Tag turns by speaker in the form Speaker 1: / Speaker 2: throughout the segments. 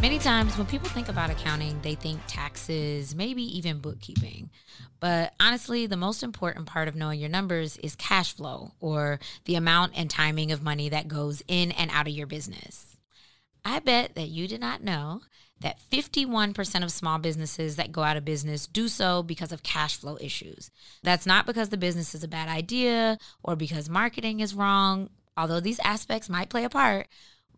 Speaker 1: Many times when people think about accounting, they think taxes, maybe even bookkeeping. But honestly, the most important part of knowing your numbers is cash flow or the amount and timing of money that goes in and out of your business. I bet that you did not know that 51% of small businesses that go out of business do so because of cash flow issues. That's not because the business is a bad idea or because marketing is wrong, although these aspects might play a part.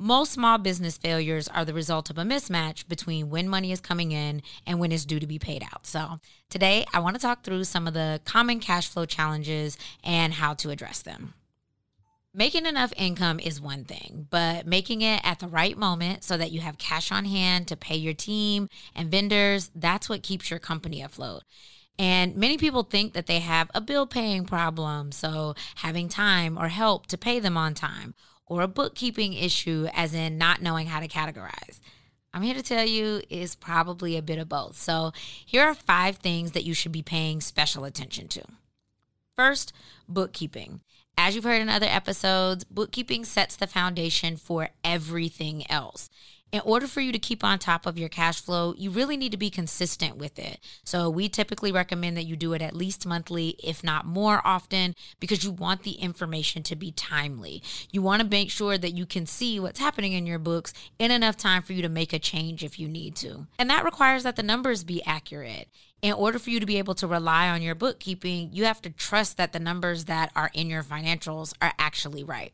Speaker 1: Most small business failures are the result of a mismatch between when money is coming in and when it's due to be paid out. So, today I want to talk through some of the common cash flow challenges and how to address them. Making enough income is one thing, but making it at the right moment so that you have cash on hand to pay your team and vendors, that's what keeps your company afloat. And many people think that they have a bill paying problem, so having time or help to pay them on time or a bookkeeping issue, as in not knowing how to categorize. I'm here to tell you is probably a bit of both. So, here are five things that you should be paying special attention to. First, bookkeeping. As you've heard in other episodes, bookkeeping sets the foundation for everything else in order for you to keep on top of your cash flow, you really need to be consistent with it. So, we typically recommend that you do it at least monthly, if not more often, because you want the information to be timely. You want to make sure that you can see what's happening in your books in enough time for you to make a change if you need to. And that requires that the numbers be accurate. In order for you to be able to rely on your bookkeeping, you have to trust that the numbers that are in your financials are actually right.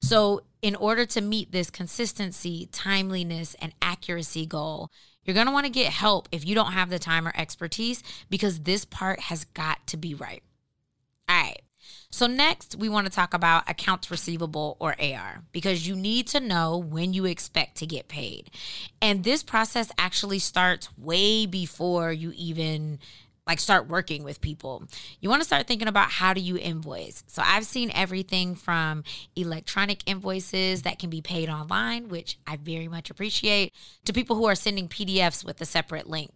Speaker 1: So, in order to meet this consistency, timeliness, and accuracy goal, you're going to want to get help if you don't have the time or expertise because this part has got to be right. All right. So, next, we want to talk about accounts receivable or AR because you need to know when you expect to get paid. And this process actually starts way before you even like start working with people. You want to start thinking about how do you invoice. So I've seen everything from electronic invoices that can be paid online, which I very much appreciate, to people who are sending PDFs with a separate link.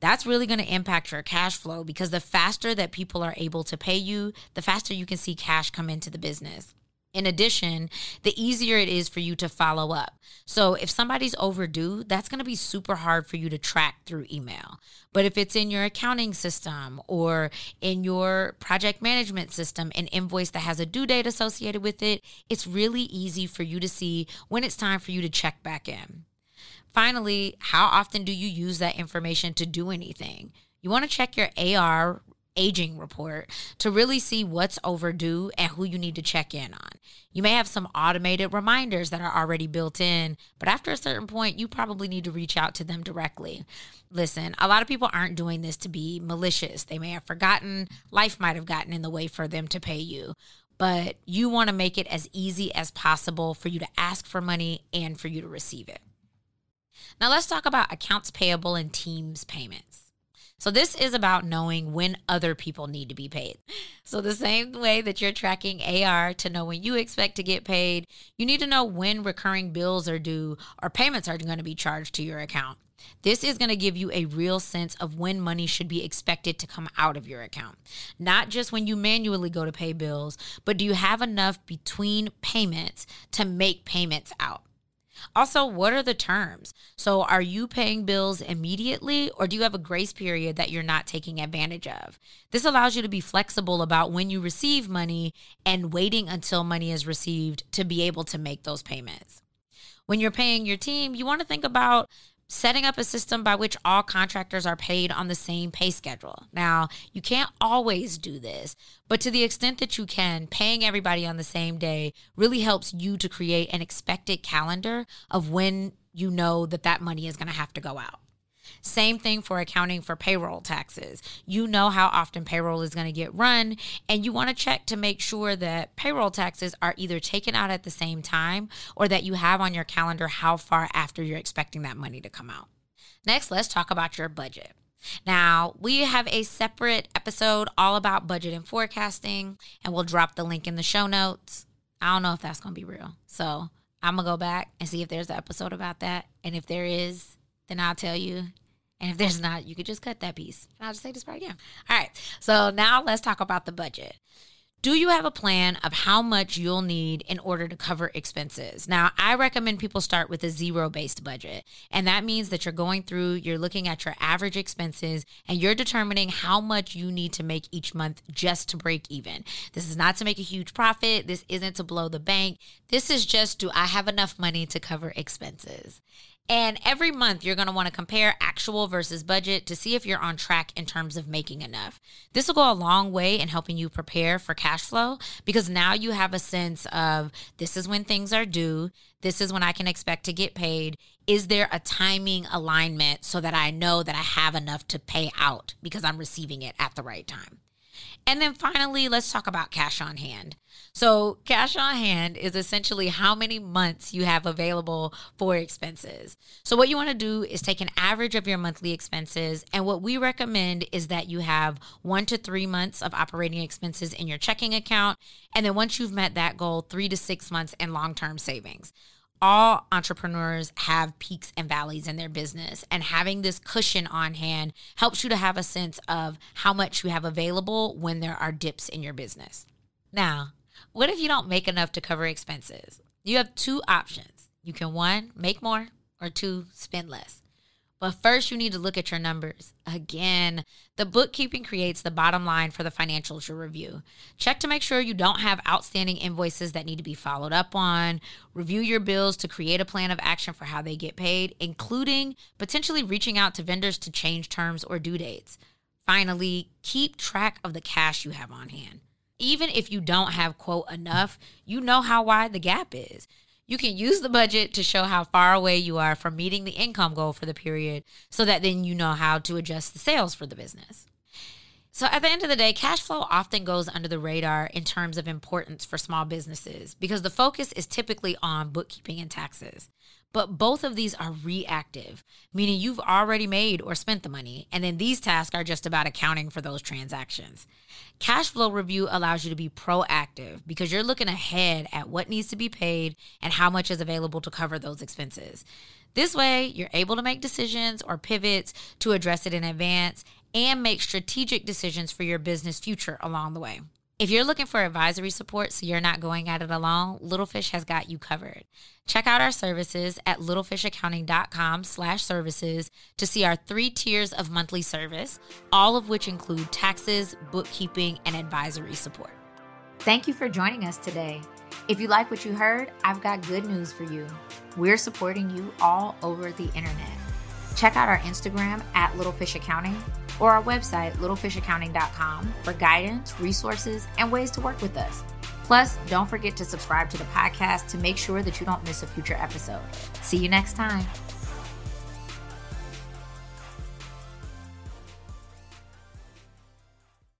Speaker 1: That's really going to impact your cash flow because the faster that people are able to pay you, the faster you can see cash come into the business. In addition, the easier it is for you to follow up. So, if somebody's overdue, that's going to be super hard for you to track through email. But if it's in your accounting system or in your project management system, an invoice that has a due date associated with it, it's really easy for you to see when it's time for you to check back in. Finally, how often do you use that information to do anything? You want to check your AR aging report to really see what's overdue and who you need to check in on. You may have some automated reminders that are already built in, but after a certain point, you probably need to reach out to them directly. Listen, a lot of people aren't doing this to be malicious. They may have forgotten, life might have gotten in the way for them to pay you. But you want to make it as easy as possible for you to ask for money and for you to receive it. Now, let's talk about accounts payable and teams payments. So this is about knowing when other people need to be paid. So the same way that you're tracking AR to know when you expect to get paid, you need to know when recurring bills are due or payments are going to be charged to your account. This is going to give you a real sense of when money should be expected to come out of your account. Not just when you manually go to pay bills, but do you have enough between payments to make payments out? Also, what are the terms? So, are you paying bills immediately or do you have a grace period that you're not taking advantage of? This allows you to be flexible about when you receive money and waiting until money is received to be able to make those payments. When you're paying your team, you want to think about setting up a system by which all contractors are paid on the same pay schedule. Now, you can't always do this, but to the extent that you can, paying everybody on the same day really helps you to create an expected calendar of when you know that that money is going to have to go out. Same thing for accounting for payroll taxes. You know how often payroll is going to get run, and you want to check to make sure that payroll taxes are either taken out at the same time or that you have on your calendar how far after you're expecting that money to come out. Next, let's talk about your budget. Now, we have a separate episode all about budget and forecasting, and we'll drop the link in the show notes. I don't know if that's going to be real. So I'm going to go back and see if there's an episode about that. And if there is, then I'll tell you. And if there's not, you could just cut that piece. And I'll just say this part again. All right. So now let's talk about the budget. Do you have a plan of how much you'll need in order to cover expenses? Now, I recommend people start with a zero based budget. And that means that you're going through, you're looking at your average expenses, and you're determining how much you need to make each month just to break even. This is not to make a huge profit. This isn't to blow the bank. This is just do I have enough money to cover expenses? And every month, you're going to want to compare actual versus budget to see if you're on track in terms of making enough. This will go a long way in helping you prepare for cash flow because now you have a sense of this is when things are due, this is when I can expect to get paid. Is there a timing alignment so that I know that I have enough to pay out because I'm receiving it at the right time? And then finally, let's talk about cash on hand. So, cash on hand is essentially how many months you have available for expenses. So, what you want to do is take an average of your monthly expenses. And what we recommend is that you have one to three months of operating expenses in your checking account. And then, once you've met that goal, three to six months in long term savings all entrepreneurs have peaks and valleys in their business and having this cushion on hand helps you to have a sense of how much you have available when there are dips in your business. Now, what if you don't make enough to cover expenses? You have two options. You can one, make more, or two, spend less. But first, you need to look at your numbers. Again, the bookkeeping creates the bottom line for the financials you review. Check to make sure you don't have outstanding invoices that need to be followed up on. Review your bills to create a plan of action for how they get paid, including potentially reaching out to vendors to change terms or due dates. Finally, keep track of the cash you have on hand. Even if you don't have, quote, enough, you know how wide the gap is. You can use the budget to show how far away you are from meeting the income goal for the period so that then you know how to adjust the sales for the business. So, at the end of the day, cash flow often goes under the radar in terms of importance for small businesses because the focus is typically on bookkeeping and taxes. But both of these are reactive, meaning you've already made or spent the money, and then these tasks are just about accounting for those transactions. Cash flow review allows you to be proactive because you're looking ahead at what needs to be paid and how much is available to cover those expenses. This way, you're able to make decisions or pivots to address it in advance and make strategic decisions for your business future along the way. If you're looking for advisory support so you're not going at it alone, Littlefish has got you covered. Check out our services at littlefishaccounting.com slash services to see our three tiers of monthly service, all of which include taxes, bookkeeping, and advisory support. Thank you for joining us today. If you like what you heard, I've got good news for you. We're supporting you all over the internet. Check out our Instagram at littlefishaccounting or our website, littlefishaccounting.com, for guidance, resources, and ways to work with us. Plus, don't forget to subscribe to the podcast to make sure that you don't miss a future episode. See you next time.